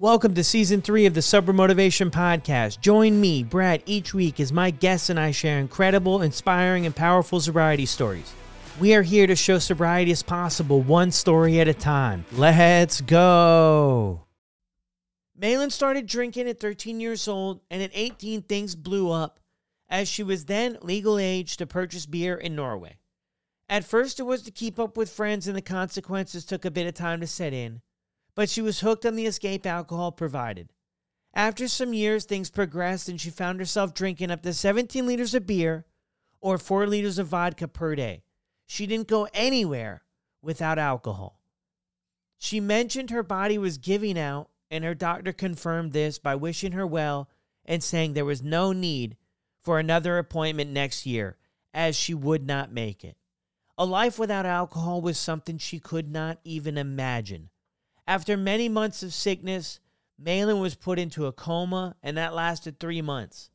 Welcome to season three of the Sober Motivation Podcast. Join me, Brad, each week as my guests and I share incredible, inspiring, and powerful sobriety stories. We are here to show sobriety is possible one story at a time. Let's go. Mailinn started drinking at 13 years old, and at 18, things blew up as she was then legal age to purchase beer in Norway. At first, it was to keep up with friends, and the consequences took a bit of time to set in but she was hooked on the escape alcohol provided. After some years, things progressed and she found herself drinking up to 17 liters of beer or 4 liters of vodka per day. She didn't go anywhere without alcohol. She mentioned her body was giving out, and her doctor confirmed this by wishing her well and saying there was no need for another appointment next year, as she would not make it. A life without alcohol was something she could not even imagine. After many months of sickness, Mailinn was put into a coma, and that lasted three months.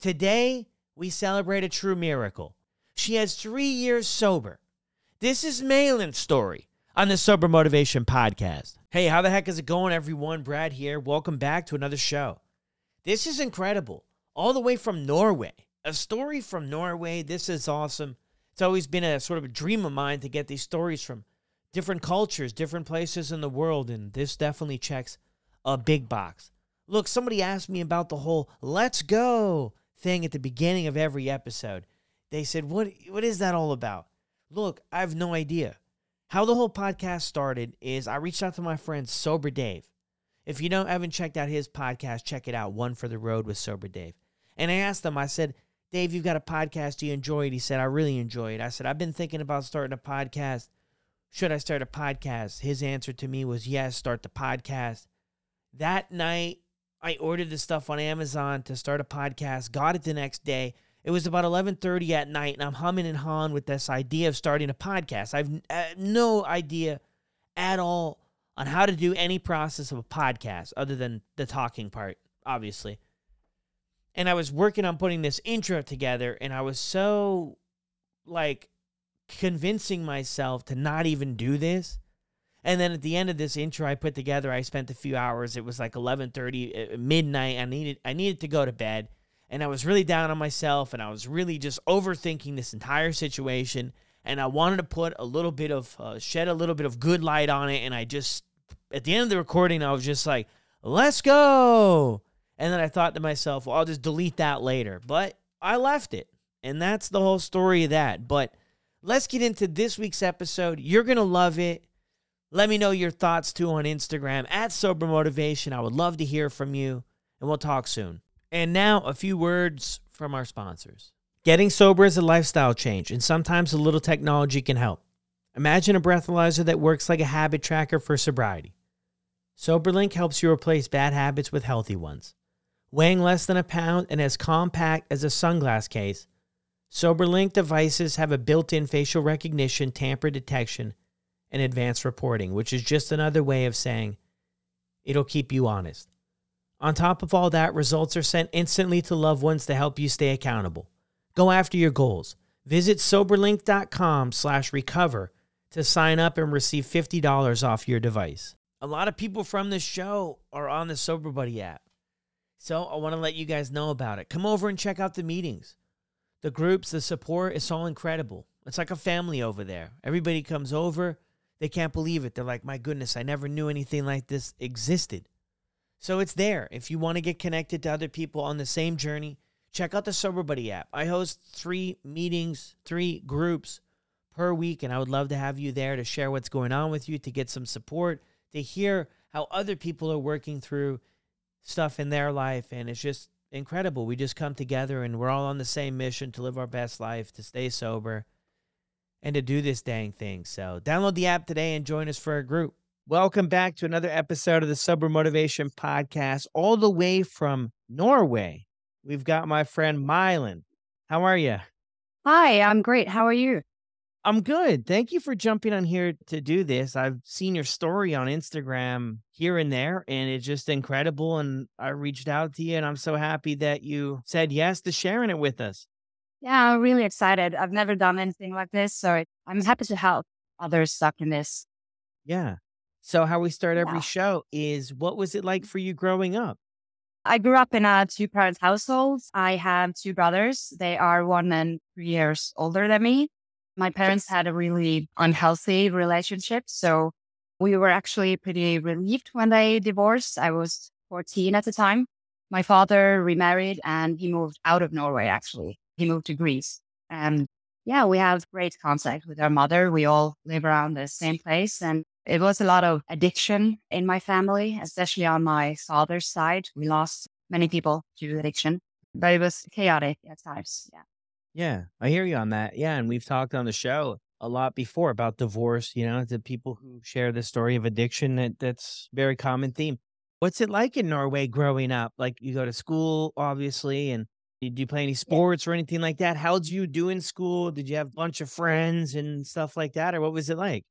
Today, we celebrate a true miracle. She has three years sober. This is Mailinn's story on the Sober Motivation Podcast. Hey, how the heck is it going, everyone? Brad here. Welcome back to another show. This is incredible. All the way from Norway. A story from Norway. This is awesome. It's always been a sort of a dream of mine to get these stories from different cultures, different places in the world, and this definitely checks a big box. Look, somebody asked me about the whole let's go thing at the beginning of every episode. They said, What what is that all about? Look, I have no idea. How the whole podcast started is I reached out to my friend Sober Dave. If you don't haven't checked out his podcast, check it out. One for the Road with Sober Dave. And I asked him, I said, Dave, you've got a podcast. Do you enjoy it? He said, I really enjoy it. I said, I've been thinking about starting a podcast should I start a podcast? His answer to me was yes, start the podcast. That night, I ordered the stuff on Amazon to start a podcast, got it the next day. It was about 11:30 at night and I'm humming and hawing with this idea of starting a podcast. I've uh, no idea at all on how to do any process of a podcast other than the talking part, obviously. And I was working on putting this intro together and I was so like convincing myself to not even do this. And then at the end of this intro I put together, I spent a few hours. It was like 11:30 uh, midnight. I needed I needed to go to bed, and I was really down on myself and I was really just overthinking this entire situation and I wanted to put a little bit of uh, shed a little bit of good light on it and I just at the end of the recording I was just like, "Let's go." And then I thought to myself, "Well, I'll just delete that later." But I left it. And that's the whole story of that. But let's get into this week's episode. You're going to love it. Let me know your thoughts too on Instagram at Sober Motivation. I would love to hear from you, and we'll talk soon. And now, a few words from our sponsors. Getting sober is a lifestyle change, and sometimes a little technology can help. Imagine a breathalyzer that works like a habit tracker for sobriety. SoberLink helps you replace bad habits with healthy ones. Weighing less than a pound and as compact as a sunglass case, SoberLink devices have a built in facial recognition, tamper detection, and advanced reporting, which is just another way of saying it'll keep you honest. On top of all that, results are sent instantly to loved ones to help you stay accountable. Go after your goals. Visit soberlink.com slash recover to sign up and receive $50 off your device. A lot of people from this show are on the Sober Buddy app. So I want to let you guys know about it. Come over and check out the meetings the groups, the support, it's all incredible. It's like a family over there. Everybody comes over. They can't believe it. They're like, my goodness, I never knew anything like this existed. So it's there. If you want to get connected to other people on the same journey, check out the Sober Buddy app. I host three meetings, three groups per week, and I would love to have you there to share what's going on with you, to get some support, to hear how other people are working through stuff in their life. And it's just incredible. We just come together and we're all on the same mission to live our best life, to stay sober, and to do this dang thing. So download the app today and join us for a group. Welcome back to another episode of the Sober Motivation Podcast, all the way from Norway. We've got my friend Mailinn. How are you? Hi, I'm great. How are you? I'm good. Thank you for jumping on here to do this. I've seen your story on Instagram here and there, and it's just incredible. And I reached out to you, and I'm so happy that you said yes to sharing it with us. Yeah, I'm really excited. I've never done anything like this, so I'm happy to help others stuck in this. Yeah. So, how we start every Yeah. show is what was it like for you growing up? I grew up in a two parent household. I have two brothers. They are one and three years older than me. My parents had a really unhealthy relationship. So we were actually pretty relieved when they divorced. I was 14 at the time. My father remarried and he moved out of Norway, actually. He moved to Greece. And yeah, we have great contact with our mother. We all live around the same place. And it was a lot of addiction in my family, especially on my father's side. We lost many people to addiction, but it was chaotic at times. Yeah. Yeah, I hear you on that. Yeah, and we've talked on the show a lot before about divorce, you know, the people who share the story of addiction that that's very common theme. What's it like in Norway growing up? Like you go to school obviously and did you play any sports or anything like that? How did you do in school? Did you have a bunch of friends and stuff like that or what was it like?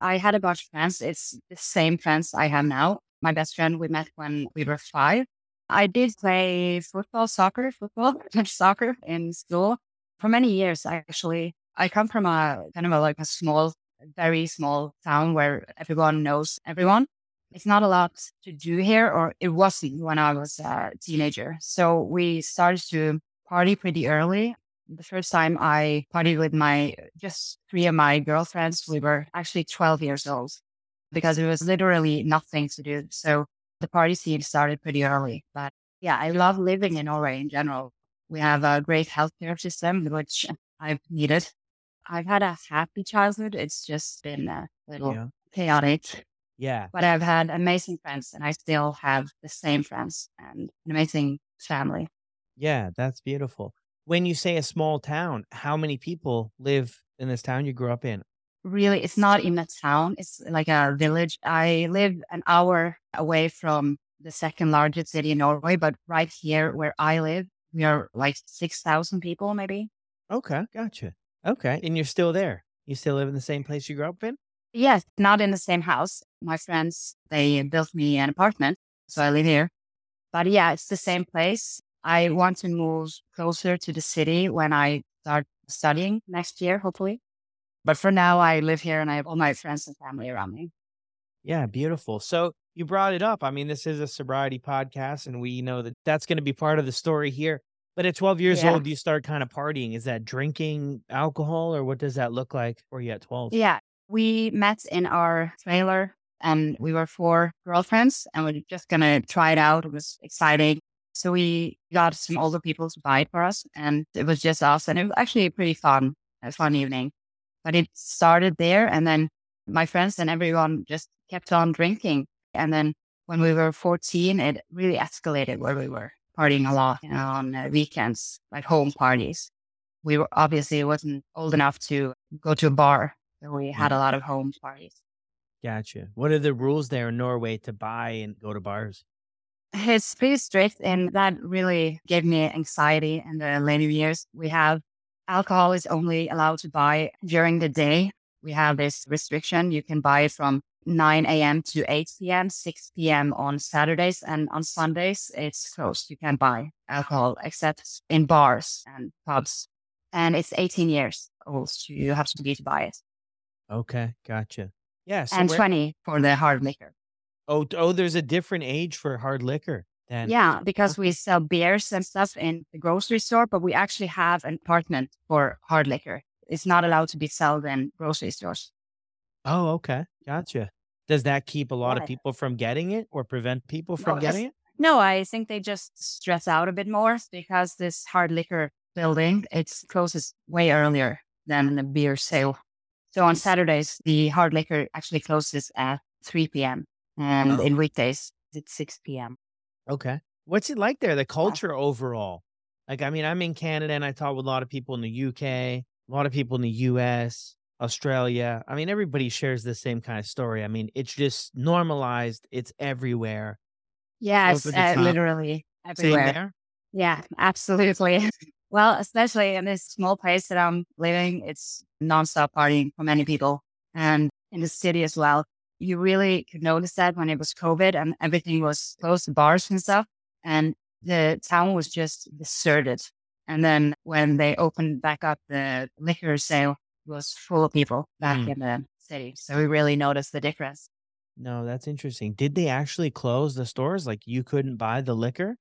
I had a bunch of friends. It's the same friends I have now. My best friend we met when we were five. I did play football, soccer, football, soccer in school for many years. Actually, I come from a kind of a, like a small, very small town where everyone knows everyone. It's not a lot to do here, or it wasn't when I was a teenager. So we started to party pretty early. The first time I partied with my just three of my girlfriends, we were actually 12 years old because it was literally nothing to do. So the party scene started pretty early. But yeah, I love living in Norway in general. We have a great healthcare system, which I've needed. I've had a happy childhood. It's just been a little Yeah. chaotic, Yeah. but I've had amazing friends and I still have the same friends and an amazing family. Yeah, that's beautiful. When you say a small town, how many people live in this town you grew up in? Really, it's not in a town. It's like a village. I live an hour away from the second largest city in Norway, but right here where I live, we are like 6,000 people, maybe. Okay, gotcha. Okay, and you're still there. You still live in the same place you grew up in? Yes, not in the same house. My friends, they built me an apartment. So I live here. But yeah, it's the same place. I want to move closer to the city when I start studying next year, hopefully. But for now, I live here and I have all my friends and family around me. Yeah, beautiful. So you brought it up. I mean, this is a sobriety podcast, and we know that that's going to be part of the story here. But at 12 years Yeah. old, you start kind of partying. Is that drinking alcohol, or what does that look like for you at 12? Yeah, we met in our trailer and we were four girlfriends and we are just going to try it out. It was exciting. So we got some older people to buy it for us and it was just us. And it was actually pretty fun, a fun evening. But it started there and then my friends and everyone just kept on drinking. And then when we were 14, it really escalated where we were partying a lot you know, on uh, weekends, like home parties. We were obviously wasn't old enough to go to a bar so we had a lot of home parties. Gotcha. What are the rules there in Norway to buy and go to bars? It's pretty strict, and that really gave me anxiety in the later years. We have alcohol is only allowed to buy during the day. We have this restriction. You can buy it from 9 a.m. to 8 p.m., 6 p.m. on Saturdays, and on Sundays, it's closed. You can't buy alcohol except in bars and pubs. And it's 18 years old. You have to be to buy it. Okay, gotcha. Yeah. So and where- 20 for the hard liquor. oh, oh, there's a different age for hard liquor. Then Yeah, because we sell beers and stuff in the grocery store, but we actually have an apartment for hard liquor. It's not allowed to be sold in grocery stores. Oh, okay, gotcha. Does that keep a lot of people from getting it, or prevent people from No, getting it? No, I think they just stress out a bit more because this hard liquor building, it closes way earlier than the beer sale. So on Saturdays, the hard liquor actually closes at 3 p.m. And Oh. in weekdays, it's 6 p.m. Okay. What's it like there? The culture overall? Like, I mean, I'm in Canada and I talk with a lot of people in the UK, a lot of people in the US, Australia. I mean, everybody shares the same kind of story. I mean, it's just normalized, it's everywhere. Yes, uh, literally everywhere. Yeah, absolutely. Well, especially in this small place that I'm living, it's nonstop partying for many people. And in the city as well, you really could notice that when it was COVID and everything was closed, the bars and stuff. And the town was just deserted. And then when they opened back up the liquor sale, was full of people back Mm. in the city. So we really noticed the difference. No, that's interesting. Did they actually close the stores? Like you couldn't buy the liquor?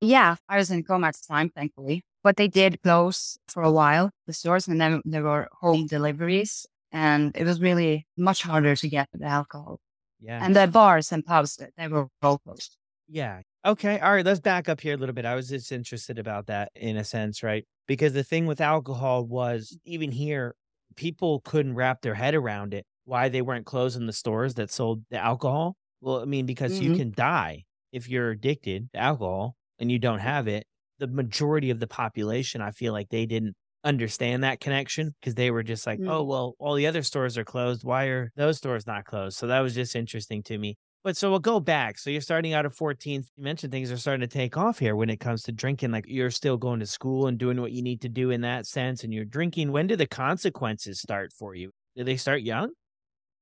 Yeah, I was in coma at the time, thankfully. But they did close for a while, the stores, and then there were home deliveries. And it was really much harder to get the alcohol. Yeah. And the bars and pubs, they were all closed. Yeah. Okay. All right. Let's back up here a little bit. I was just interested about that in a sense, right? Because the thing with alcohol was even here, people couldn't wrap their head around it, why they weren't closing the stores that sold the alcohol. Well, I mean, because you hmm can die if you're addicted to alcohol and you don't have it. The majority of the population, I feel like they didn't understand that connection because they were just like, oh, mm well, all the other stores are closed. Why are those stores not closed? So that was just interesting to me. But so we'll go back. So you're starting out at 14. You mentioned things are starting to take off here when it comes to drinking. Like you're still going to school and doing what you need to do in that sense. And you're drinking. When do the consequences start for you? Do they start young?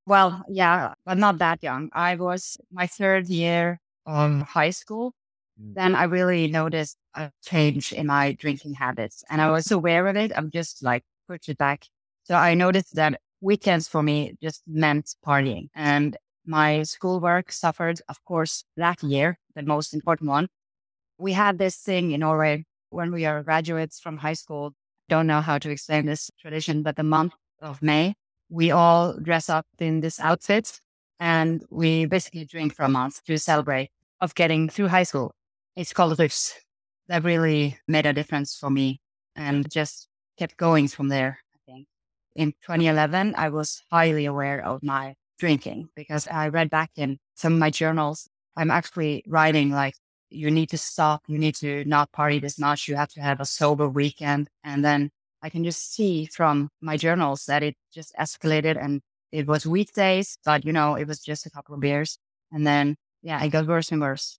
Well, yeah, but not that young. I was my third year of high school. Mm. Then I really noticed a change in my drinking habits and I was aware of it. I'm just like, push it back. So I noticed that weekends for me just meant partying and my schoolwork suffered, of course, that year, the most important one. We had this thing in Norway when we are graduates from high school. Don't know how to explain this tradition, but the month of May, we all dress up in this outfit and we basically drink for a month to celebrate of getting through high school. It's called Russ. That really made a difference for me and just kept going from there, I think. In 2011, I was highly aware of my drinking because I read back in some of my journals. I'm actually writing like, you need to stop. You need to not party this much. You have to have a sober weekend. And then I can just see from my journals that it just escalated and it was weekdays, but you know, it was just a couple of beers. And then, yeah, it got worse and worse.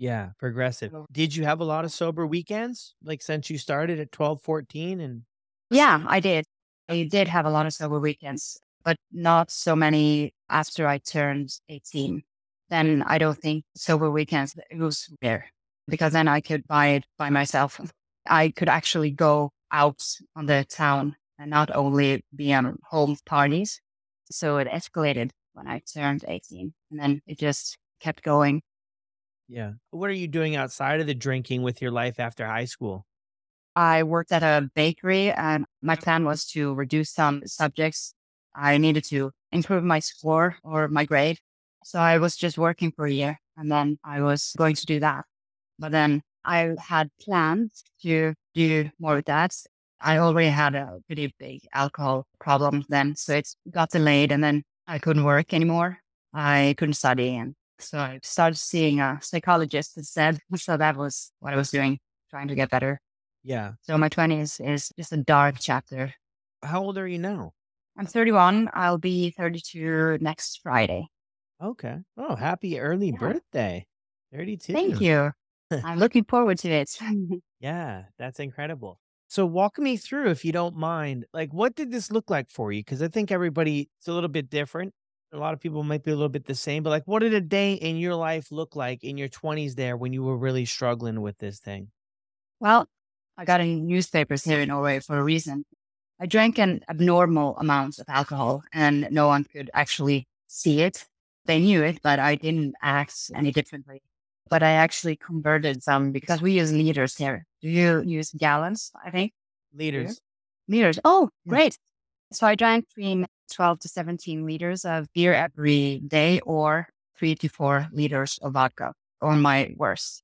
Yeah, progressive. Did you have a lot of sober weekends? Like since you started at 12, 14 and yeah, I did. I did have a lot of sober weekends, but not so many after I turned 18. Then I don't think sober weekends, it was rare because then I could buy it by myself. I could actually go out on the town and not only be on home parties. So it escalated when I turned 18 and then it just kept going. Yeah. What are you doing outside of the drinking with your life after high school? I worked at a bakery and my plan was to reduce some subjects. I needed to improve my score or my grade. So I was just working for a year and then I was going to do that. But then I had plans to do more with that. I already had a pretty big alcohol problem then. So it got delayed and then I couldn't work anymore. I couldn't study. And so I started seeing a psychologist instead. So that was what I was doing, trying to get better. Yeah. So my 20s is just a dark chapter. How old are you now? I'm 31. I'll be 32 next Friday. Okay. Oh, happy early Yeah. birthday. Thank you. I'm looking forward to it. Yeah, that's incredible. So walk me through if you don't mind. Like what did this look like for you? Cuz I think everybody it's a little bit different. A lot of people might be a little bit the same, but like what did a day in your life look like in your 20s there when you were really struggling with this thing? well, I got in newspapers here in Norway for a reason. I drank an abnormal amount of alcohol and no one could actually see it. They knew it, but I didn't act any differently. But I actually converted some because we use liters here. Do you use gallons? I think. Leaders. liters. Oh, great. So I drank between 12 to 17 liters of beer every day or three to four liters of vodka on my worst.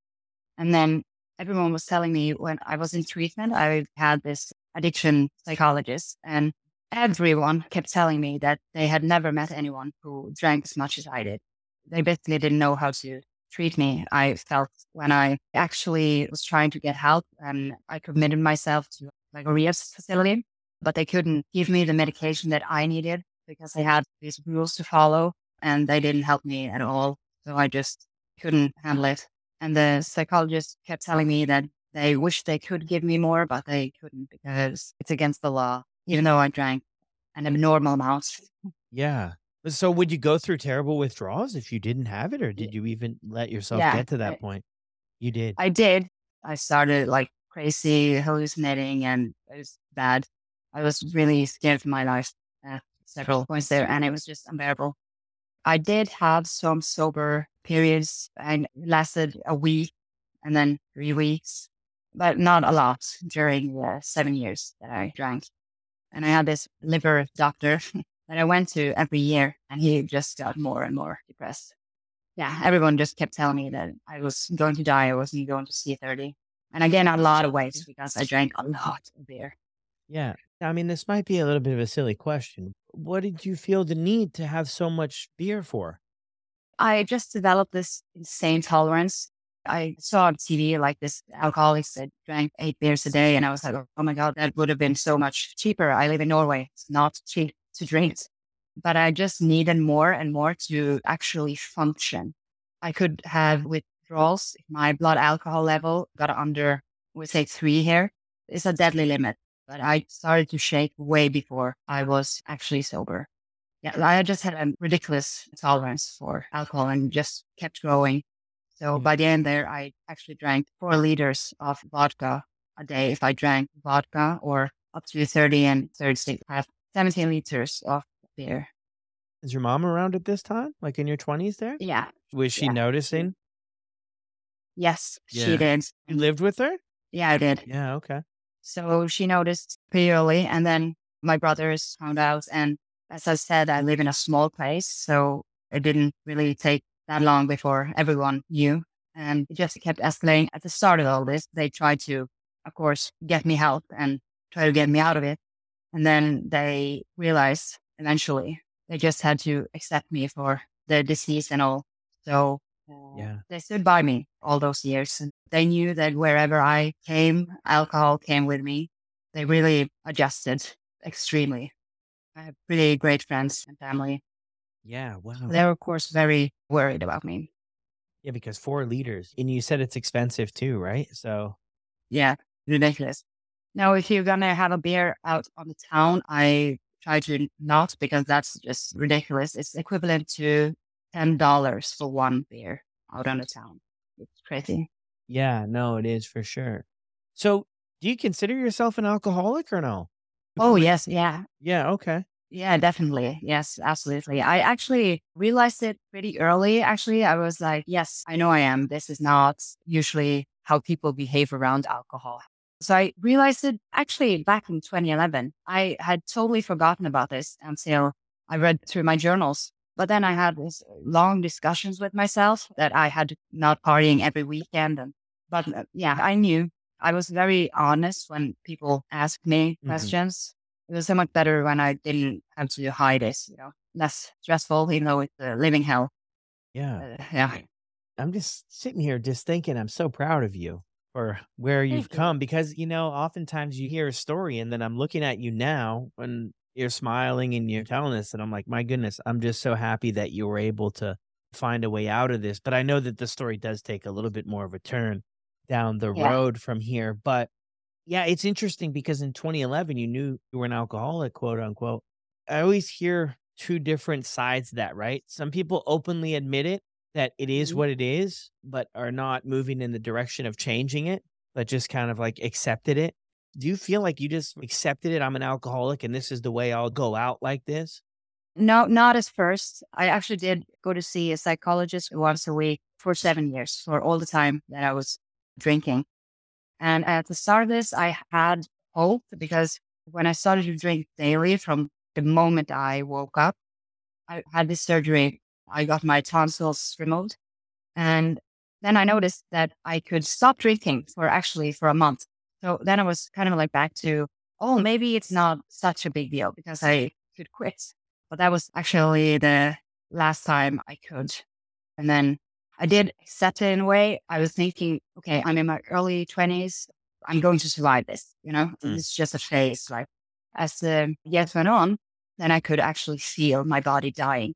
And then everyone was telling me when I was in treatment, I had this addiction psychologist and everyone kept telling me that they had never met anyone who drank as much as I did. They basically didn't know how to treat me. I felt when I actually was trying to get help and I committed myself to like a rehab facility, but they couldn't give me the medication that I needed because they had these rules to follow and they didn't help me at all. So I just couldn't handle it. And the psychologist kept telling me that they wish they could give me more, but they couldn't because it's against the law, even though I drank an abnormal amount. Yeah. So would you go through terrible withdrawals if you didn't have it or did you even let yourself Yeah, get to that I, point? You did. I did. I started like crazy hallucinating and it was bad. I was really scared for my life at several points there and it was just unbearable. I did have some sober periods and lasted a week and then three weeks, but not a lot during the seven years that I drank. And I had this liver doctor that I went to every year and he just got more and more depressed. Yeah, everyone just kept telling me that I was going to die. I wasn't going to see 30. And I gained a lot of weight because I drank a lot of beer. Yeah. I mean, this might be a little bit of a silly question. What did you feel the need to have so much beer for? I just developed this insane tolerance. I saw on TV like this alcoholics that drank eight beers a day. And I was like, oh my God, that would have been so much cheaper. I live in Norway. It's not cheap to drink. But I just needed more and more to actually function. I could have withdrawals my blood alcohol level got under, we say three here. It's a deadly limit but I started to shake way before I was actually sober. Yeah, I just had a ridiculous tolerance for alcohol and just kept growing. So mm. by the end there, I actually drank four liters of vodka a day if I drank vodka or up to 30 and 36, I have 17 liters of beer. Is your mom around at this time? Like in your 20s there? Yeah. Was she yeah. noticing? Yes, yeah. she did. You lived with her? Yeah, I did. Yeah, okay. So she noticed pretty early. And then my brothers found out. And as I said, I live in a small place. So it didn't really take that long before everyone knew. And it just kept escalating. At the start of all this, they tried to, of course, get me help and try to get me out of it. And then they realized eventually they just had to accept me for the disease and all. So yeah. They stood by me all those years. And they knew that wherever I came, alcohol came with me. They really adjusted extremely. I have pretty great friends and family. Yeah. Wow. they're, of course, very worried about me. Yeah, because four liters, and you said it's expensive too, right? So, yeah, ridiculous. Now, if you're gonna have a beer out on the town, I try to not because that's just ridiculous. It's equivalent to ten dollars for one beer out on the town. It's crazy. Yeah, no, it is for sure. So, do you consider yourself an alcoholic or no? Oh yes, yeah, yeah, okay, yeah, definitely, yes, absolutely. I actually realized it pretty early. Actually, I was like, yes, I know I am. This is not usually how people behave around alcohol. So I realized it actually back in 2011. I had totally forgotten about this until I read through my journals but then I had these long discussions with myself that I had not partying every weekend. And, but uh, yeah, I knew I was very honest when people asked me mm-hmm. questions. It was so much better when I didn't have to hide it, you know, less stressful, even though it's a living hell. Yeah. Uh, yeah. I'm just sitting here just thinking I'm so proud of you for where you've come because, you know, oftentimes you hear a story and then I'm looking at you now when you're smiling and you're telling us and I'm like, my goodness, I'm just so happy that you were able to find a way out of this. But I know that the story does take a little bit more of a turn down the yeah. road from here. But yeah, it's interesting because in 2011, you knew you were an alcoholic, quote unquote. I always hear two different sides of that, right? Some people openly admit it, that it is mm-hmm. what it is, but are not moving in the direction of changing it, but just kind of like accepted it do you feel like you just accepted it? I'm an alcoholic and this is the way I'll go out like this? No, not as first. I actually did mm. go to see a psychologist once a week for seven years, for all the time that I was drinking. And at the start of this, I had hope because when I started to drink daily from the moment I woke up, I had this surgery. I got my tonsils removed. And then I noticed that I could stop drinking for actually for a month. So then I was kind of like back to, oh, maybe it's not such a big deal because I could quit. But that was actually the last time I could. And then I did accept it in a way. I was thinking, okay, I'm in my early 20s. I'm going to survive this. You know, mm. it's just a phase. Like as the years went on, then I could actually feel my body dying.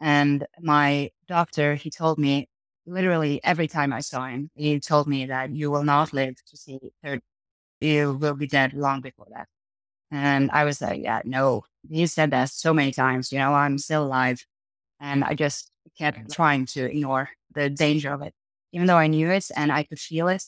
And my doctor, he told me literally every time I saw him, he told me that you will not live to see 30, you will be dead long before that. And I was like, yeah, no. He said that so many times, you know, I'm still alive. And I just kept mm. trying to ignore the danger of it, even though I knew it and I could feel it.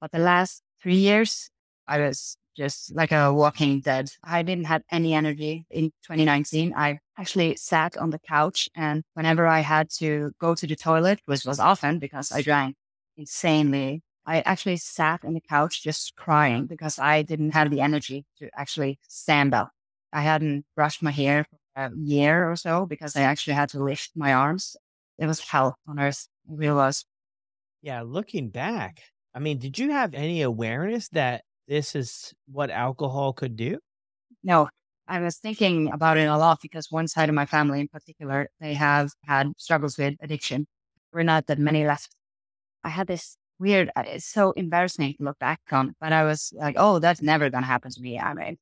But the last three years, I was just like a walking dead. I didn't have any energy in 2019. I actually sat on the couch and whenever I had to go to the toilet, which was often because I drank insanely, I actually sat on the couch just crying because I didn't have the energy to actually stand up. I hadn't brushed my hair for a year or so because I actually had to lift my arms. It was hell on earth. It really was. Yeah, looking back, I mean, did you have any awareness that this is what alcohol could do? No, I was thinking about it a lot because one side of my family in particular, they have had struggles with addiction. We're not that many left. I had this weird, uh, it's so embarrassing to look back on, but I was like, oh, that's never going to happen to me. I mean,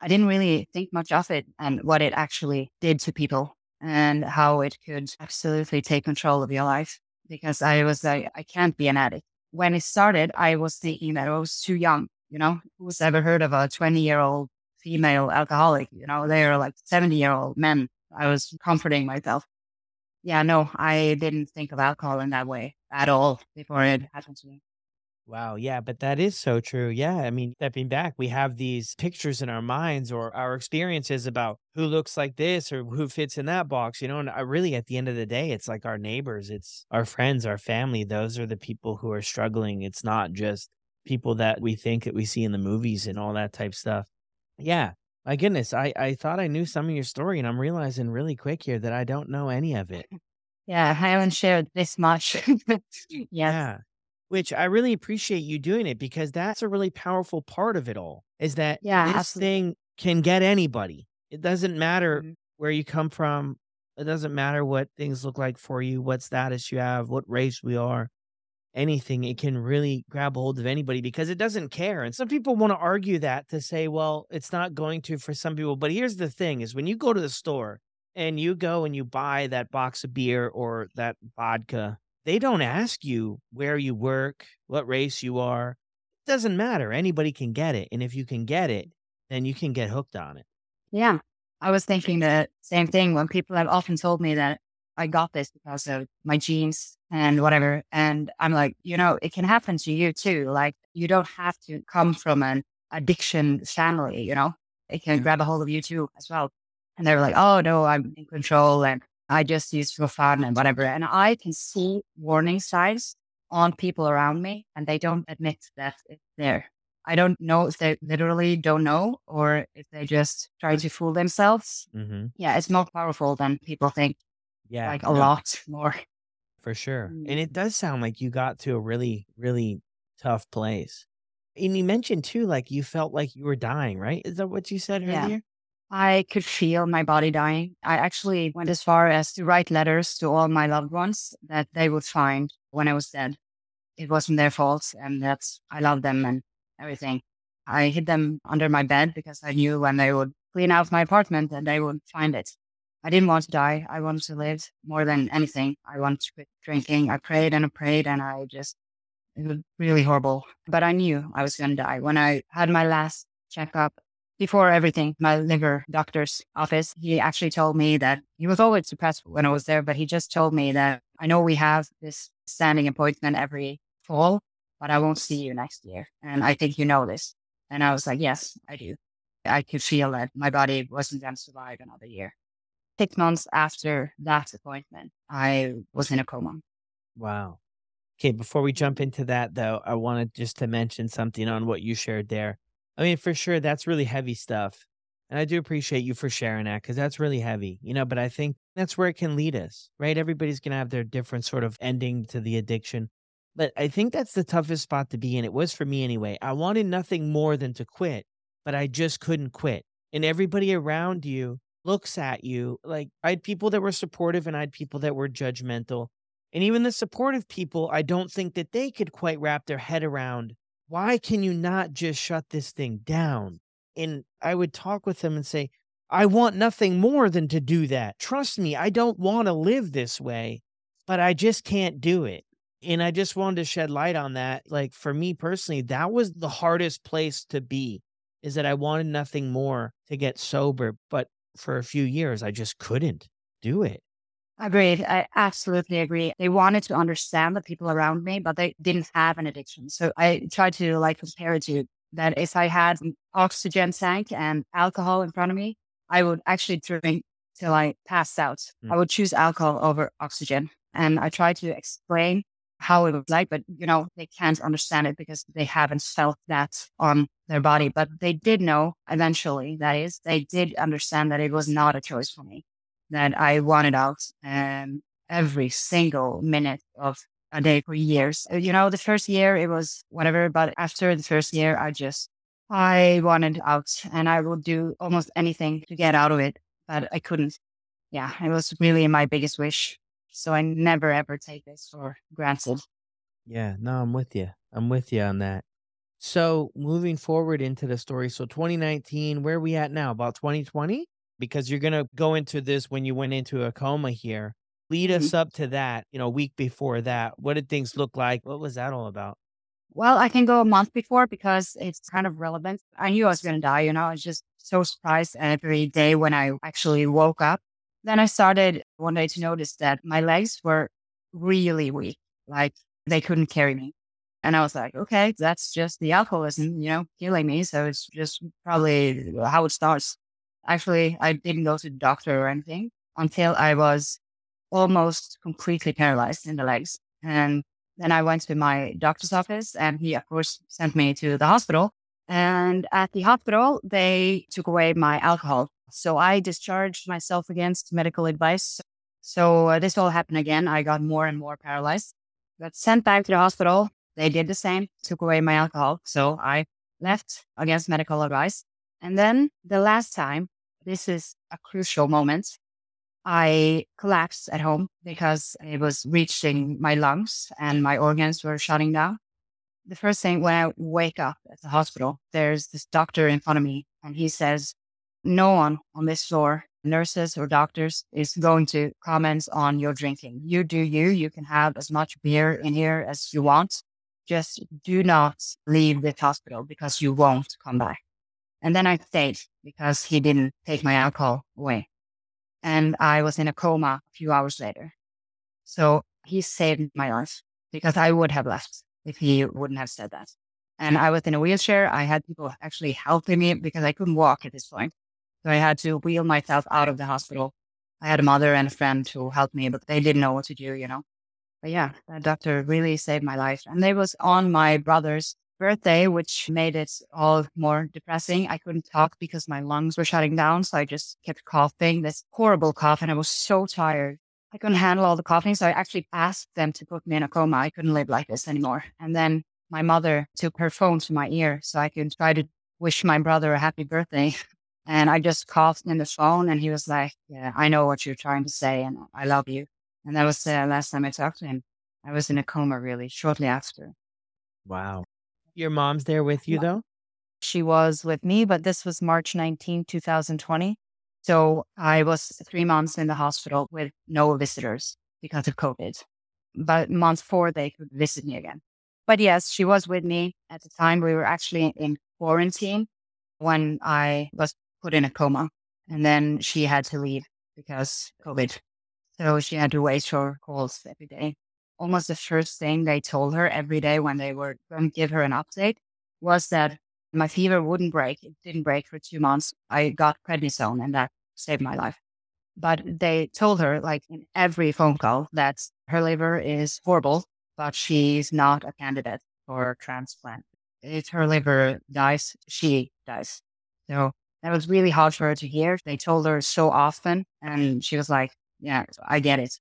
I didn't really think much of it and what it actually did to people and how it could absolutely take control of your life because I was like, I can't be an addict. When it started, I was thinking that I was too young. You know, who's ever heard of a 20 year old female alcoholic? You know, they are like 70 year old men. I was comforting myself. Yeah, no, I didn't think of alcohol in that way at all before it happened to me. Wow. Yeah. But that is so true. Yeah. I mean, stepping back, we have these pictures in our minds or our experiences about who looks like this or who fits in that box, you know. And I really, at the end of the day, it's like our neighbors, it's our friends, our family. Those are the people who are struggling. It's not just people that we think that we see in the movies and all that type stuff. Yeah. My goodness. I, I thought I knew some of your story and I'm realizing really quick here that I don't know any of it. Yeah. I haven't shared this much. yes. Yeah which I really appreciate you doing it because that's a really powerful part of it all is that Yeah, this absolutely. thing can get anybody. It doesn't matter Mhm. where you come from. It doesn't matter what things look like for you, what status you have, what race we are, anything. It can really grab hold of anybody because it doesn't care. And some people want to argue that to say, well, it's not going to for some people. But here's the thing is when you go to the store and you go and you buy that box of beer or that vodka they don't ask you where you work, what race you are. It doesn't matter. Anybody can get it. And if you can get it, then you can get hooked on it. Yeah. I was thinking the same thing when people have often told me that I got this because of my genes and whatever. And I'm like, you know, it can happen to you too. Like, you don't have to come from an addiction family, you know, it can grab a hold of you too as well. And they were like, oh, no, I'm in control and I just use for fun and whatever. And I can see warning signs on people around me and they don't admit that it's there. I don't know if they literally don't know or if they just try to fool themselves. Mm-hmm. Yeah, it's more powerful than people think, Yeah. like a no, lot more. For sure. And Mm. it does sound like you got to a really, really tough place. And you mentioned too, like you felt like you were dying, right? Is that what you said Yeah. I could feel my body dying. I actually went as far as to write letters to all my loved ones that they would find when I was dead. It wasn't their fault and that's, I love them and everything. I hid them under my bed because I knew when they would clean out my apartment that they would find it. I didn't want to die. I wanted to live more than anything. I wanted to quit drinking. I prayed and I prayed and I just, it was really horrible. But I knew I was going to die. When I had my last checkup, before everything, my liver doctor's office, he actually told me that he was always depressed when I was there, but he just told me that I know we have this standing appointment every fall, but I won't see you next year. And I think you know this. And I was like, yes, I do. I could feel that my body wasn't going to survive another year. Six months after that appointment, I was in a coma. Wow. Okay, before we jump into that though, I wanted just to mention something on what you shared there. I mean, for sure, that's really heavy stuff. And I do appreciate you for sharing that because that's really heavy, you know, but I think that's where it can lead us, right? Everybody's going to have their different sort of ending to the addiction. But I think that's the toughest spot to be in. It was for me anyway. I wanted nothing more than to quit, but I just couldn't quit. And everybody around you looks at you like I had people that were supportive and I had people that were judgmental. And even the supportive people, I don't think that they could quite wrap their head around why can you not just shut this thing down? And I would talk with them and say, I want nothing more than to do that. Trust me, I don't want to live this way, but I just can't do it. And I just wanted to shed light on that. Like for me personally, that was the hardest place to be, is that I wanted nothing more to get sober. But for a few years, I just couldn't do it. Agreed. I absolutely agree. They wanted to understand the people around me, but they didn't have an addiction. So I tried to like compare it to that if I had an oxygen tank and alcohol in front of me, I would actually drink till I passed out. Mm. I would choose alcohol over oxygen. And I tried to explain how it was like, but you know, they can't understand it because they haven't felt that on their body. But they did know eventually, that is, they did understand that it was not a choice for me, that I wanted out um, every single minute of a day for years. Uh, you know, the first year it was whatever, but after the first year, I just, I wanted out and I would do almost anything to get out of it, but I couldn't. Yeah, it was really my biggest wish. So I never ever take this for granted. Yeah, no, I'm with you. I'm with you on that. So moving forward into the story, so 2019, where are we at now? About 2020? Because you're gonna go into this when you went into a coma here. Lead us mm-hmm. up to that, you know, a week before that. What did things look like? What was that all about? Well, I can go a month before because it's kind of relevant. I knew I was going to die, you know, I was just so surprised every day when I actually woke up. Then I started one day to notice that my legs were really weak, like they couldn't carry me. And I was like, okay, that's just the alcoholism, you know, killing me. So it's just probably how it starts. Actually, I didn't go to the doctor or anything until I was almost completely paralyzed in the legs. And then I went to my doctor's office and he, of course, sent me to the hospital. And at the hospital, they took away my alcohol. So I discharged myself against medical advice. So uh, this all happened again. I got more and more paralyzed. Got sent back to the hospital. They did the same, took away my alcohol. So I left against medical advice. And then the last time, this is a crucial moment. I collapsed at home because it was reaching my lungs and my organs were shutting down. The first thing when I wake up at the hospital, there's this doctor in front of me and he says, no one on this floor, nurses or doctors, is going to comment on your drinking. You do you. You can have as much beer in here as you want. Just do not leave this hospital because you won't come back. And then I stayed because he didn't take my alcohol away and I was in a coma a few hours later. So he saved my life because I would have left if he wouldn't have said that. And I was in a wheelchair. I had people actually helping me because I couldn't walk at this point. So I had to wheel myself out of the hospital. I had a mother and a friend who helped me, but they didn't know what to do, you know. But yeah, that doctor really saved my life. And they was on my brother's birthday, which made it all more depressing. I couldn't talk because my lungs were shutting down. So I just kept coughing this horrible cough and I was so tired. I couldn't handle all the coughing. So I actually asked them to put me in a coma. I couldn't live like this anymore. And then my mother took her phone to my ear so I could try to wish my brother a happy birthday. And I just coughed in the phone and he was like, yeah, I know what you're trying to say and I love you. And that was the last time I talked to him. I was in a coma really shortly after. Wow. Your mom's there with you though? She was with me, but this was March 19, 2020. So I was three months in the hospital with no visitors because of COVID. But month four, they could visit me again. But yes, she was with me at the time. We were actually in quarantine when I was put in a coma. And then she had to leave because COVID. So she had to wait for calls every day almost the first thing they told her every day when they were going to give her an update was that my fever wouldn't break. It didn't break for two months. I got prednisone and that saved my life. But they told her, like in every phone call, that her liver is horrible, but she's not a candidate for transplant. If her liver dies, she dies. So that was really hard for her to hear. They told her so often, and she was like, Yeah, I get it.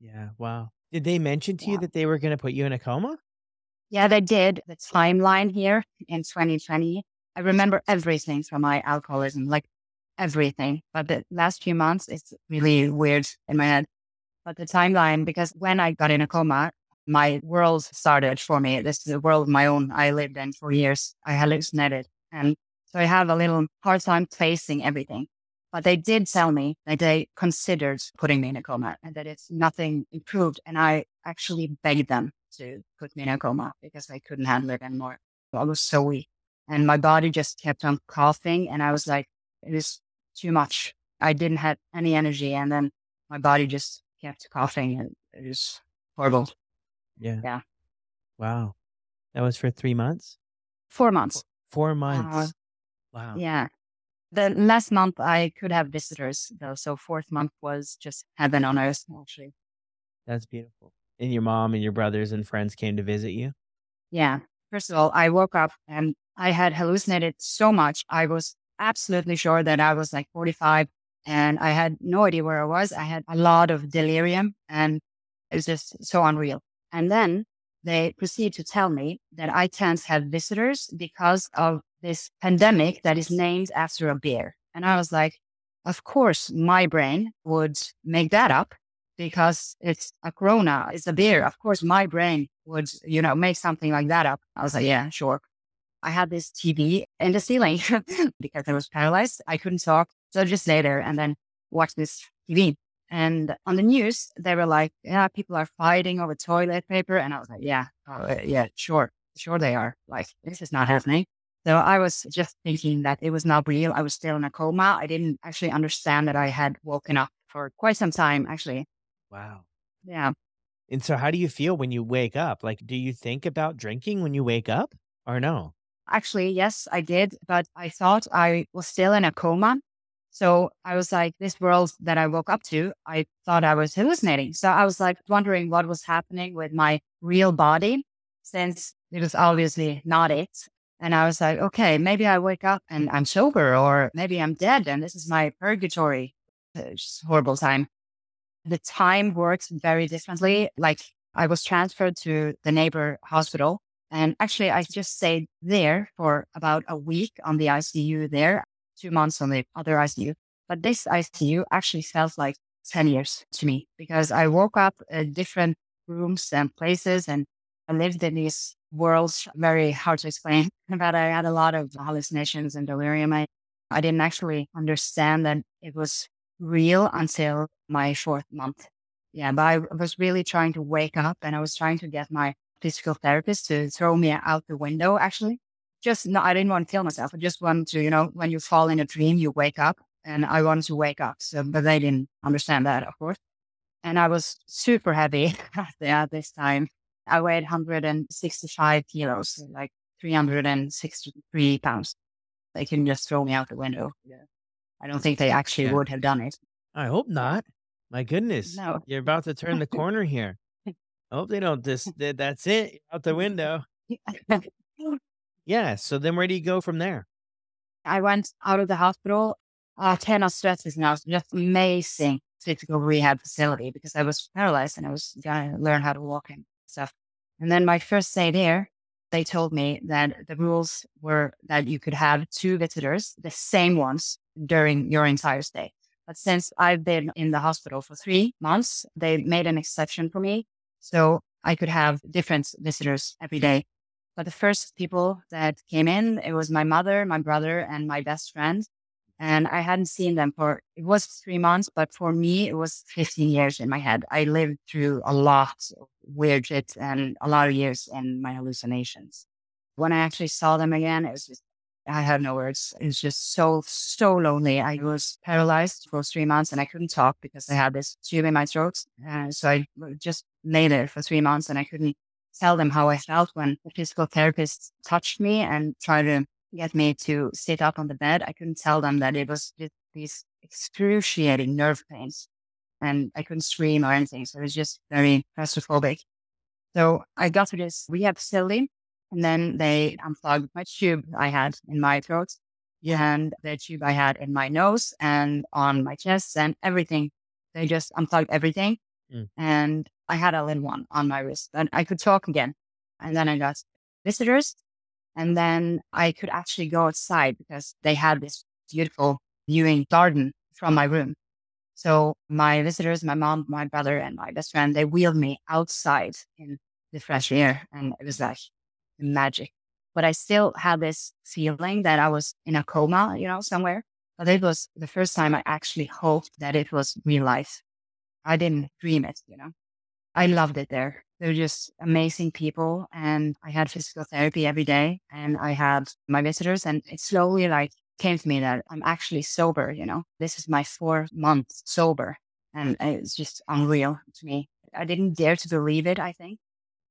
Yeah, wow. Did they mention to yeah. you that they were going to put you in a coma? Yeah, they did. The timeline here in 2020, I remember everything from my alcoholism, like everything. But the last few months, it's really weird in my head. But the timeline, because when I got in a coma, my world started for me. This is a world of my own. I lived in for years. I hallucinated. And so I have a little hard time facing everything. But they did tell me that they considered putting me in a coma and that it's nothing improved. And I actually begged them to put me in a coma because I couldn't handle it anymore. I was so weak and my body just kept on coughing. And I was like, it is too much. I didn't have any energy. And then my body just kept coughing and it was horrible. Yeah. Yeah. Wow. That was for three months? Four months. Four months. Uh, wow. Yeah. The last month I could have visitors though. So fourth month was just heaven on earth, actually. That's beautiful. And your mom and your brothers and friends came to visit you? Yeah. First of all, I woke up and I had hallucinated so much. I was absolutely sure that I was like 45 and I had no idea where I was. I had a lot of delirium and it was just so unreal. And then they proceed to tell me that I can't have visitors because of this pandemic that is named after a bear. And I was like, of course, my brain would make that up because it's a corona, it's a beer. Of course, my brain would, you know, make something like that up. I was like, yeah, sure. I had this TV in the ceiling because I was paralyzed. I couldn't talk. So I just lay there and then watch this TV. And on the news, they were like, yeah, people are fighting over toilet paper. And I was like, yeah, uh, yeah, sure, sure they are. Like, this is not happening. So I was just thinking that it was not real. I was still in a coma. I didn't actually understand that I had woken up for quite some time, actually. Wow. Yeah. And so, how do you feel when you wake up? Like, do you think about drinking when you wake up or no? Actually, yes, I did. But I thought I was still in a coma. So I was like, this world that I woke up to, I thought I was hallucinating. So I was like wondering what was happening with my real body since it was obviously not it. And I was like, okay, maybe I wake up and I'm sober, or maybe I'm dead and this is my purgatory. It's horrible time the time works very differently. Like I was transferred to the neighbor hospital and actually I just stayed there for about a week on the ICU there, two months on the other ICU. But this ICU actually felt like 10 years to me because I woke up in different rooms and places and I lived in these worlds, very hard to explain, but I had a lot of hallucinations and delirium. I, I didn't actually understand that it was real until my fourth month. Yeah, but I was really trying to wake up and I was trying to get my physical therapist to throw me out the window, actually. Just, no, I didn't want to kill myself. I just wanted to, you know, when you fall in a dream, you wake up and I wanted to wake up. So, but they didn't understand that, of course. And I was super heavy at this time. I weighed 165 kilos, like 363 pounds. They can just throw me out the window. Yeah. I don't think they actually yeah. would have done it. I hope not. My goodness. No. You're about to turn the corner here. I hope they don't just that's it out the window. yeah. So then where do you go from there? I went out of the hospital. Uh, Tärna Stress is now just amazing physical rehab facility because I was paralyzed and I was gonna learn how to walk and stuff. And then my first day there, they told me that the rules were that you could have two visitors, the same ones during your entire stay. But since I've been in the hospital for three months, they made an exception for me. So I could have different visitors every day. But the first people that came in, it was my mother, my brother, and my best friend. And I hadn't seen them for, it was three months, but for me, it was 15 years in my head. I lived through a lot of weird shit and a lot of years in my hallucinations. When I actually saw them again, it was just I had no words. It was just so, so lonely. I was paralyzed for three months and I couldn't talk because I had this tube in my throat. Uh, so I just lay there for three months and I couldn't tell them how I felt when the physical therapist touched me and tried to get me to sit up on the bed. I couldn't tell them that it was these excruciating nerve pains and I couldn't scream or anything. So it was just very claustrophobic. So I got to this rehab facility and then they unplugged my tube I had in my throat and the tube I had in my nose and on my chest and everything. They just unplugged everything. Mm. And I had a little one on my wrist and I could talk again. And then I got visitors. And then I could actually go outside because they had this beautiful viewing garden from my room. So my visitors, my mom, my brother, and my best friend, they wheeled me outside in the fresh air. And it was like magic. But I still had this feeling that I was in a coma, you know, somewhere. But it was the first time I actually hoped that it was real life. I didn't dream it, you know. I loved it there. They were just amazing people. And I had physical therapy every day and I had my visitors and it slowly like came to me that I'm actually sober, you know. This is my four months sober. And it's just unreal to me. I didn't dare to believe it, I think.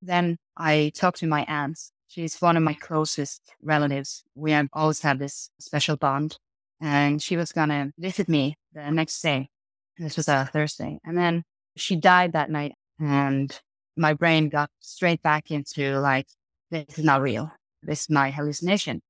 Then I talked to my aunts She's one of my closest relatives. We have always had this special bond. And she was going to visit me the next day. This was a Thursday. And then she died that night. And my brain got straight back into like, this is not real. This is my hallucination.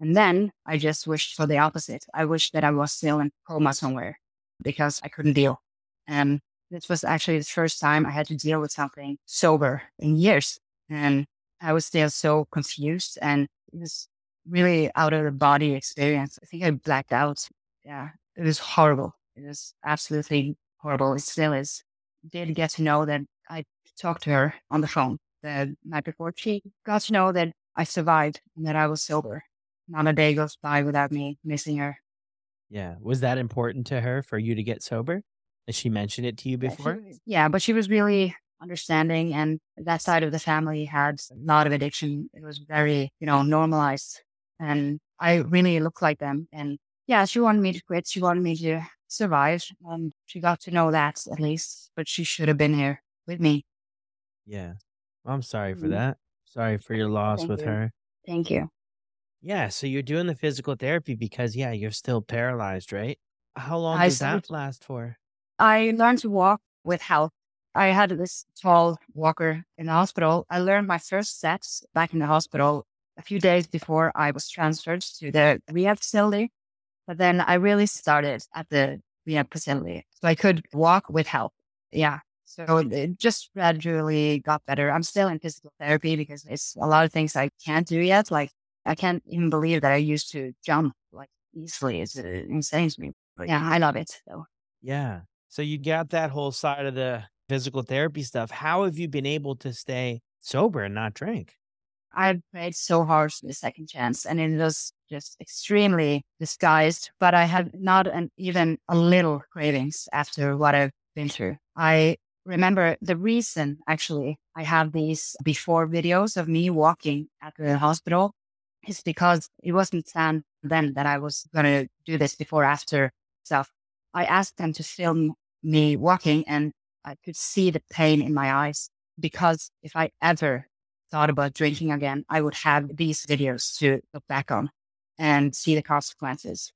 And then I just wished for the opposite. I wished that I was still in coma somewhere because I couldn't deal. And this was actually the first time I had to deal with something sober in years. And I was still so confused and it was really out of the body experience. I think I blacked out. Yeah, it was horrible. It was absolutely horrible. It still is. Did get to know that I talked to her on the phone the night before. She got to know that I survived and that I was sober. Not a day goes by without me missing her. Yeah. Was that important to her for you to get sober? Has she mentioned it to you before? Yeah, yeah, but she was really understanding and that side of the family had a lot of addiction. It was very, you know, normalized. And I really looked like them. And yeah, she wanted me to quit. She wanted me to survive. And she got to know that at least, but she should have been here with me. Yeah. I'm sorry for mm-hmm. that. Sorry for your loss Thank with you. her. Thank you. Yeah. So you're doing the physical therapy because, yeah, you're still paralyzed, right? How long I does that last for? I learned to walk with help. I had this tall walker in the hospital. I learned my first steps back in the hospital a few days before I was transferred to the rehab facility. But then I really started at the rehab facility. So I could walk with help. Yeah. So it just gradually got better. I'm still in physical therapy because it's a lot of things I can't do yet. Like I can't even believe that I used to jump like easily. It's uh, insane to me. But yeah, I love it though. Yeah. So you got that whole side of the physical therapy stuff. How have you been able to stay sober and not drink? I prayed so hard for the second chance and it was just extremely disguised, but I had not an, even a little cravings after what I've been through. I remember the reason actually I have these before videos of me walking at the hospital is because it wasn't planned then that I was going to do this before after stuff. I asked them to film me walking and I could see the pain in my eyes because if I ever thought about drinking again, I would have these videos to look back on and see the consequences.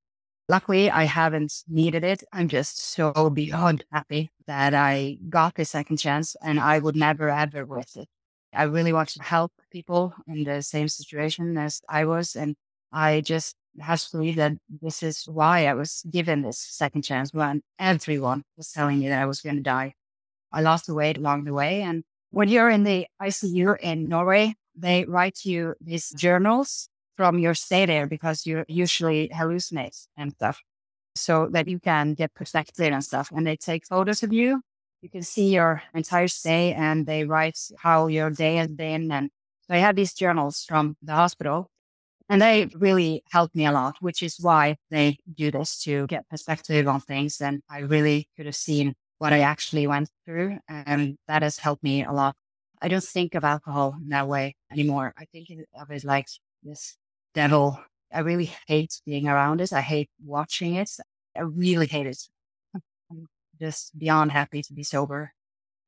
Luckily, I haven't needed it. I'm just so beyond happy that I got the second chance and I would never ever waste it. I really want to help people in the same situation as I was. And I just have to believe that this is why I was given this second chance when everyone was telling me that I was going to die. I lost the weight along the way. And when you're in the ICU in Norway, they write you these journals from your stay there because you usually hallucinate and stuff so that you can get perspective and stuff. And they take photos of you. You can see your entire stay and they write how your day has been. And so I have these journals from the hospital and they really helped me a lot, which is why they do this to get perspective on things. And I really could have seen what I actually went through. And that has helped me a lot. I don't think of alcohol in that way anymore. I think of it like this devil. I really hate being around it. I hate watching it. I really hate it. I'm just beyond happy to be sober.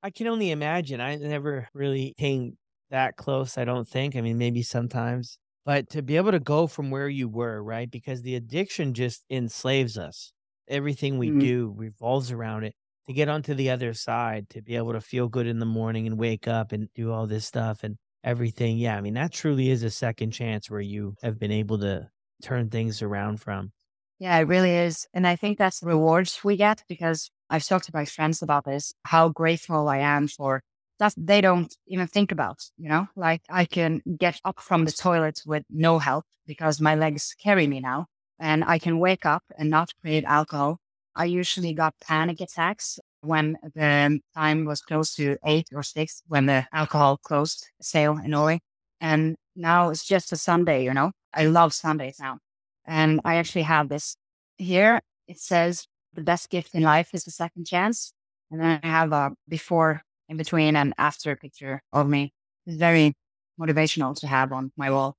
I can only imagine. I never really came that close, I don't think. I mean, maybe sometimes, but to be able to go from where you were, right? Because the addiction just enslaves us. Everything we mm-hmm. do revolves around it to get onto the other side, to be able to feel good in the morning and wake up and do all this stuff and everything. Yeah, I mean, that truly is a second chance where you have been able to turn things around from. Yeah, it really is. And I think that's the rewards we get because I've talked to my friends about this, how grateful I am for stuff they don't even think about, you know, like I can get up from the toilet with no help because my legs carry me now and I can wake up and not crave alcohol I usually got panic attacks when the time was close to eight or six when the alcohol closed sale in Norway. And now it's just a Sunday, you know. I love Sundays now. And I actually have this here. It says the best gift in life is a second chance. And then I have a before, in between, and after picture of me. It's very motivational to have on my wall.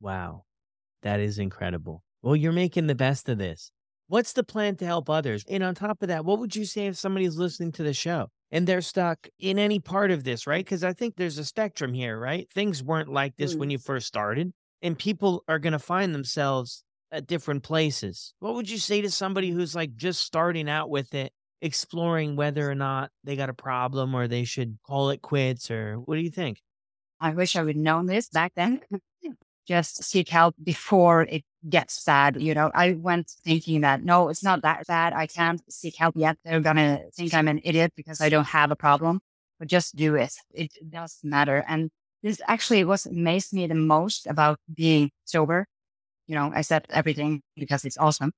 Wow. That is incredible. Well, you're making the best of this. What's the plan to help others? And on top of that, what would you say if somebody's listening to the show and they're stuck in any part of this, right? Because I think there's a spectrum here, right? Things weren't like this Mm. when you first started, and people are going to find themselves at different places. What would you say to somebody who's like just starting out with it, exploring whether or not they got a problem or they should call it quits, or what do you think? I wish I would known this back then. Just seek help before it gets bad. You know, I went thinking that no, it's not that bad. I can't seek help yet. They're gonna think I'm an idiot because I don't have a problem. But just do it. It doesn't matter. And this actually was amazed me the most about being sober. You know, I said everything because it's awesome.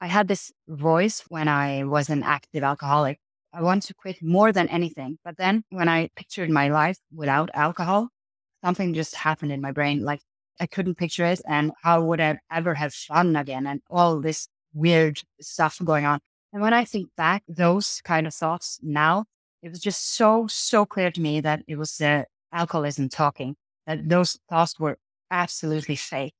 I had this voice when I was an active alcoholic. I want to quit more than anything. But then when I pictured my life without alcohol, something just happened in my brain. Like I couldn't picture it. And how would I ever have fun again? And all this weird stuff going on. And when I think back, those kind of thoughts now, it was just so, so clear to me that it was the alcoholism talking, that those thoughts were absolutely fake.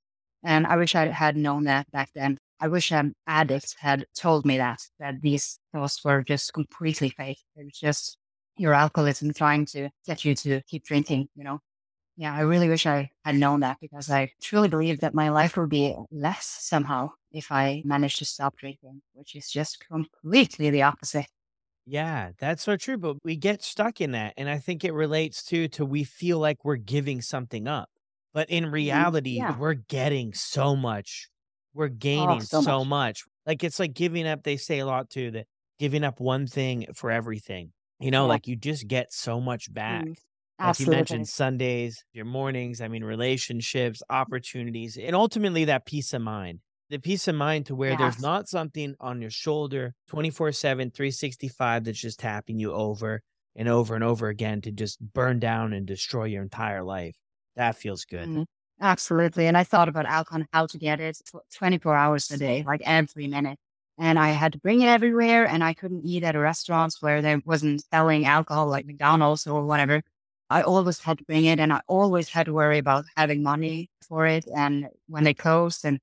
And I wish I had known that back then. I wish an addict had told me that, that these thoughts were just completely fake. It was just your alcoholism trying to get you to keep drinking, you know? Yeah, I really wish I had known that because I truly believe that my life would be less somehow if I managed to stop drinking, which is just completely the opposite. Yeah, that's so true. But we get stuck in that. And I think it relates too to we feel like we're giving something up. But in reality, Yeah. we're getting so much. We're gaining so so, much. much. Like it's like giving up, they say a lot too, that giving up one thing for everything. You know, Yeah. like you just get so much back. Mm, Like you mentioned Sundays, your mornings, I mean, relationships, opportunities, and ultimately that peace of mind. The peace of mind to where there's not something on your shoulder 24 7, 365 that's just tapping you over and over and over again to just burn down and destroy your entire life. That feels good. Mm, Absolutely. And I thought about alcohol and how to get it 24 hours a day, like every minute. And I had to bring it everywhere and I couldn't eat at restaurants where there wasn't selling alcohol like McDonald's or whatever. I always had to bring it and I always had to worry about having money for it. And when they closed and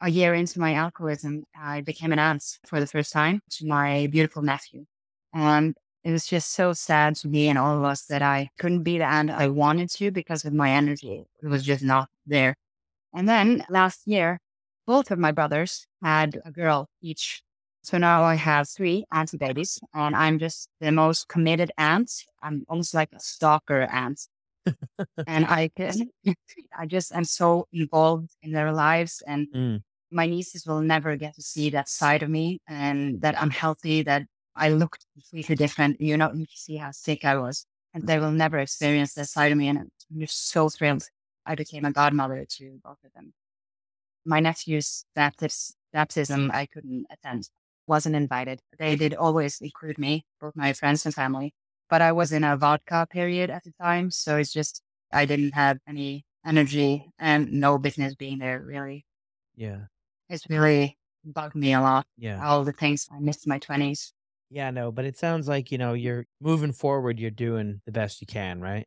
a year into my alcoholism, I became an aunt for the first time to my beautiful nephew. And it was just so sad to me and all of us that I couldn't be the aunt I wanted to because of my energy. It was just not there. And then last year, both of my brothers had a girl each. So now I have three auntie babies and I'm just the most committed aunt. I'm almost like a stalker aunt. and I can, I just am so involved in their lives and Mm, my nieces will never get to see that side of me and that I'm healthy, that I look completely different. You know, you see how sick I was. And they will never experience that side of me. And I'm just so thrilled I became a godmother to both of them. My nephew's baptis- baptism, I couldn't attend, wasn't invited. They mm-hmm. did always include me, both my friends and family. But I was in a vodka period at the time. So it's just, I didn't have any energy and no business being there, really. yeah. It's really bugged me a lot. Yeah. All the things I missed in my 20s. Yeah, no, but it sounds like, you know, you're moving forward, you're doing the best you can, right?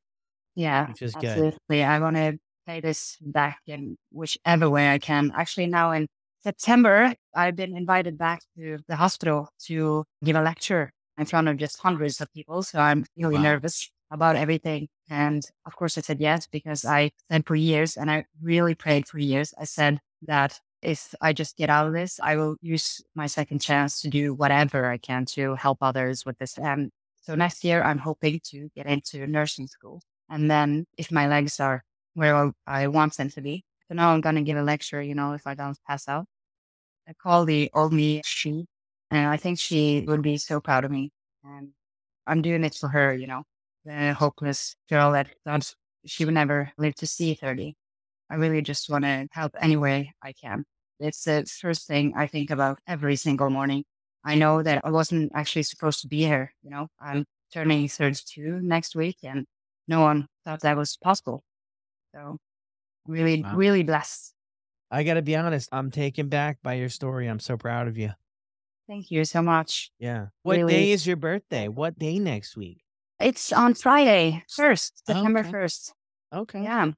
Yeah, Which is good. absolutely. I want to pay this back in whichever way I can. Actually, now in September, I've been invited back to the hospital to give a lecture in front of just hundreds of people. So I'm really Wow. nervous about everything. And of course, I said yes because I said for years, and I really prayed for years. I said that if I just get out of this, I will use my second chance to do whatever I can to help others with this. And so next year, I'm hoping to get into nursing school. And then if my legs are where I want them to be, so now I'm going to give a lecture, you know, if I don't pass out. I call the old me she, and I think she would be so proud of me. And I'm doing it for her, you know, the hopeless girl that thought she would never live to see 30. I really just want to help any way I can. It's the first thing I think about every single morning. I know that I wasn't actually supposed to be here. You know, I'm turning 32 next week and no one thought that was possible. So really, Wow. really blessed. I got to be honest, I'm taken back by your story. I'm so proud of you. Thank you so much. Yeah. What Really day is your birthday? What day next week? It's on Friday, 1st, September Okay. 1st. Okay. Yeah.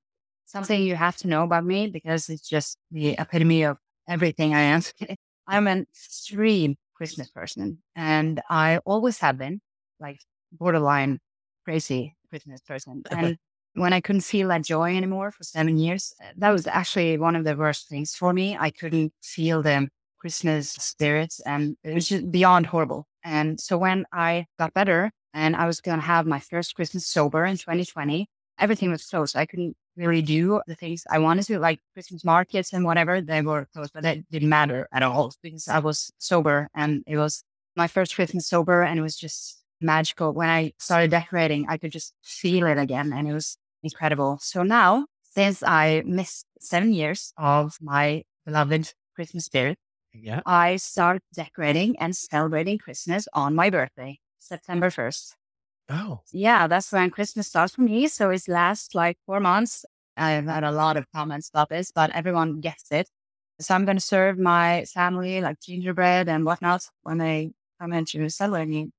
Something you have to know about me because it's just the epitome of everything I am. I'm an extreme Christmas person and I always have been. Like borderline crazy Christmas person. And when I couldn't feel that joy anymore for seven years, eh, that was actually one of the worst things for me. I couldn't feel the Christmas spirits and it was just beyond horrible. And so when I got better and I was going to have my first Christmas sober in 2020, everything was closed. I couldn't really do the things I wanted to, like Christmas markets and whatever. They were closed, but that didn't matter at all because I was sober and it was my first Christmas sober and it was just magical. When I started decorating, I could just feel it again and it was incredible. So now, since I missed seven years of my beloved Christmas spirit, Yeah. I start decorating and celebrating Christmas on my birthday, September 1st. Oh. Yeah, that's when Christmas starts for me. So it lasts like four months. I've had a lot of comments about this, but everyone gets it. So I'm going to serve my family like gingerbread and whatnot when they come in to celebrate me.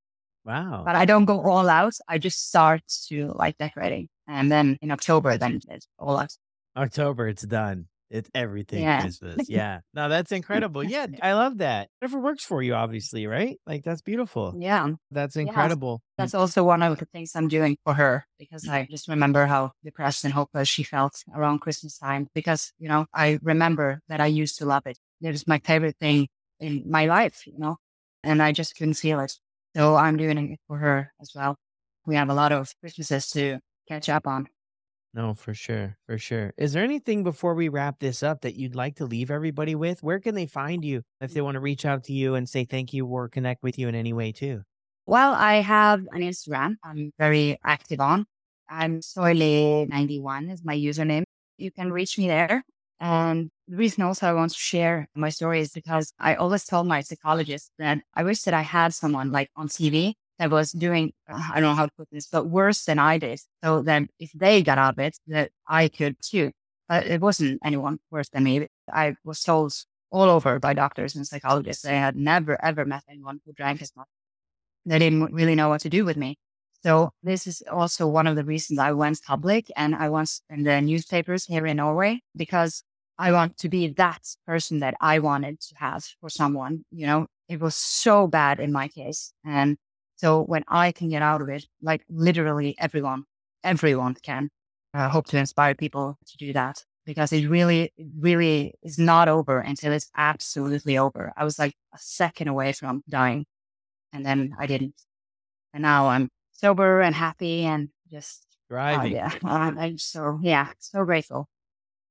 Wow. But I don't go all out. I just start to like decorating. And then in October, then it's all out. October, it's done. It's everything Yeah. Christmas. Yeah. No, that's incredible. Yeah. I love that. Whatever works for you, obviously, right? Like that's beautiful. Yeah. That's incredible. That's also one of the things I'm doing for her because I just remember how depressed and hopeless she felt around Christmas time. Because, you know, I remember that I used to love it. It was my favorite thing in my life, you know, and I just couldn't feel it. So I'm doing it for her as well. We have a lot of Christmases to catch up on. No, for sure. For sure. Is there anything before we wrap this up that you'd like to leave everybody with? Where can they find you if they mm. want to reach out to you and say thank you or connect with you in any way too? Well, I have an Instagram I'm very active on. I'm Soyli91 is my username. You can reach me there. And the reason also I want to share my story is because I always told my psychologist that I wish that I had someone like on TV that was doing, I don't know how to put this, but worse than I did. So that if they got out of it, that I could too. But it wasn't anyone worse than me. I was told all over by doctors and psychologists. I had never, ever met anyone who drank as much. They didn't really know what to do with me. So this is also one of the reasons I went public and I was in the newspapers here in Norway because I want to be that person that I wanted to have for someone. You know, it was so bad in my case. And so when I can get out of it, like literally everyone, everyone can. I hope to inspire people to do that because it really, really is not over until it's absolutely over. I was like a second away from dying and then I didn't. And now I'm sober and happy and just, oh, Driving. yeah, I'm I'm so, yeah, so grateful.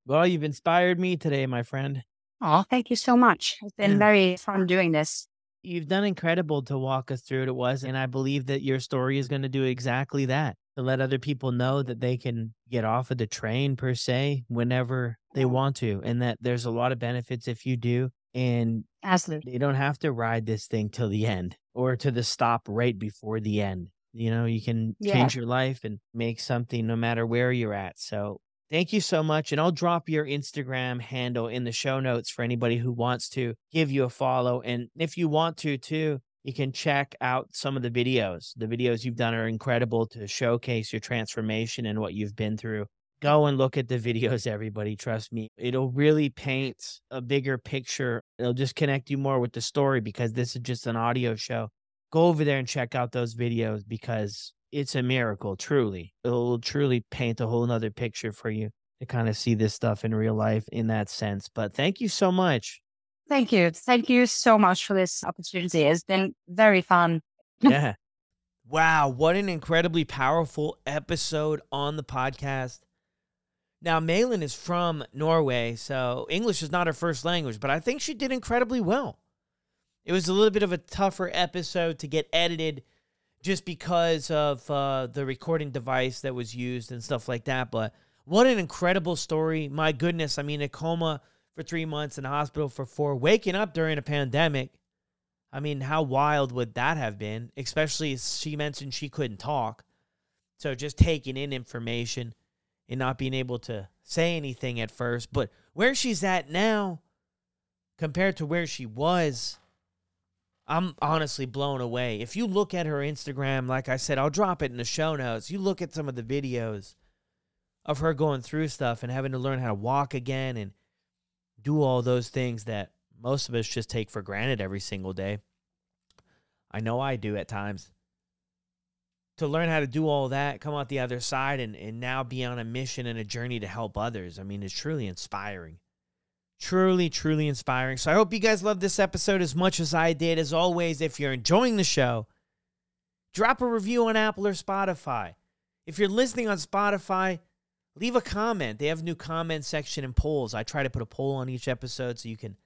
Well, you've inspired me today, my friend. Oh, thank you so much. It's been Yeah. very fun doing this. You've done incredible to walk us through what it was. And I believe that your story is going to do exactly that to let other people know that they can get off of the train, per se, whenever they want to. And that there's a lot of benefits if you do. And Absolutely. you don't have to ride this thing till the end or to the stop right before the end. You know, you can Yeah. change your life and make something no matter where you're at. So thank you so much. And I'll drop your Instagram handle in the show notes for anybody who wants to give you a follow. And if you want to, too, you can check out some of the videos. The videos you've done are incredible to showcase your transformation and what you've been through. Go and look at the videos, everybody. Trust me. It'll really paint a bigger picture. It'll just connect you more with the story because this is just an audio show. Go over there and check out those videos because it's a miracle, truly. It'll truly paint a whole nother picture for you to kind of see this stuff in real life in that sense. But thank you so much. Thank you. Thank you so much for this opportunity. It's been very fun. yeah. Wow, what an incredibly powerful episode on the podcast. Now, Mailinn is from Norway, so English is not her first language, but I think she did incredibly well. It was a little bit of a tougher episode to get edited just because of uh, the recording device that was used and stuff like that. But what an incredible story. My goodness. I mean, a coma for three months in the hospital for four, waking up during a pandemic. I mean, how wild would that have been? Especially as she mentioned she couldn't talk. So just taking in information and not being able to say anything at first. But where she's at now compared to where she was, I'm honestly blown away. If you look at her Instagram, like I said, I'll drop it in the show notes. You look at some of the videos of her going through stuff and having to learn how to walk again and do all those things that most of us just take for granted every single day. I know I do at times. to learn how to do all that, come out the other side, and, and now be on a mission and a journey to help others. I mean, it's truly inspiring. Truly, truly inspiring. So I hope you guys love this episode as much as I did. As always, if you're enjoying the show, drop a review on Apple or Spotify. If you're listening on Spotify, leave a comment. They have a new comment section and polls. I try to put a poll on each episode so you can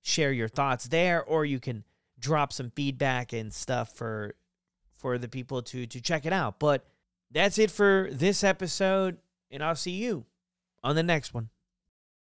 share your thoughts there or you can drop some feedback and stuff for for the people to to check it out. But that's it for this episode and I'll see you on the next one.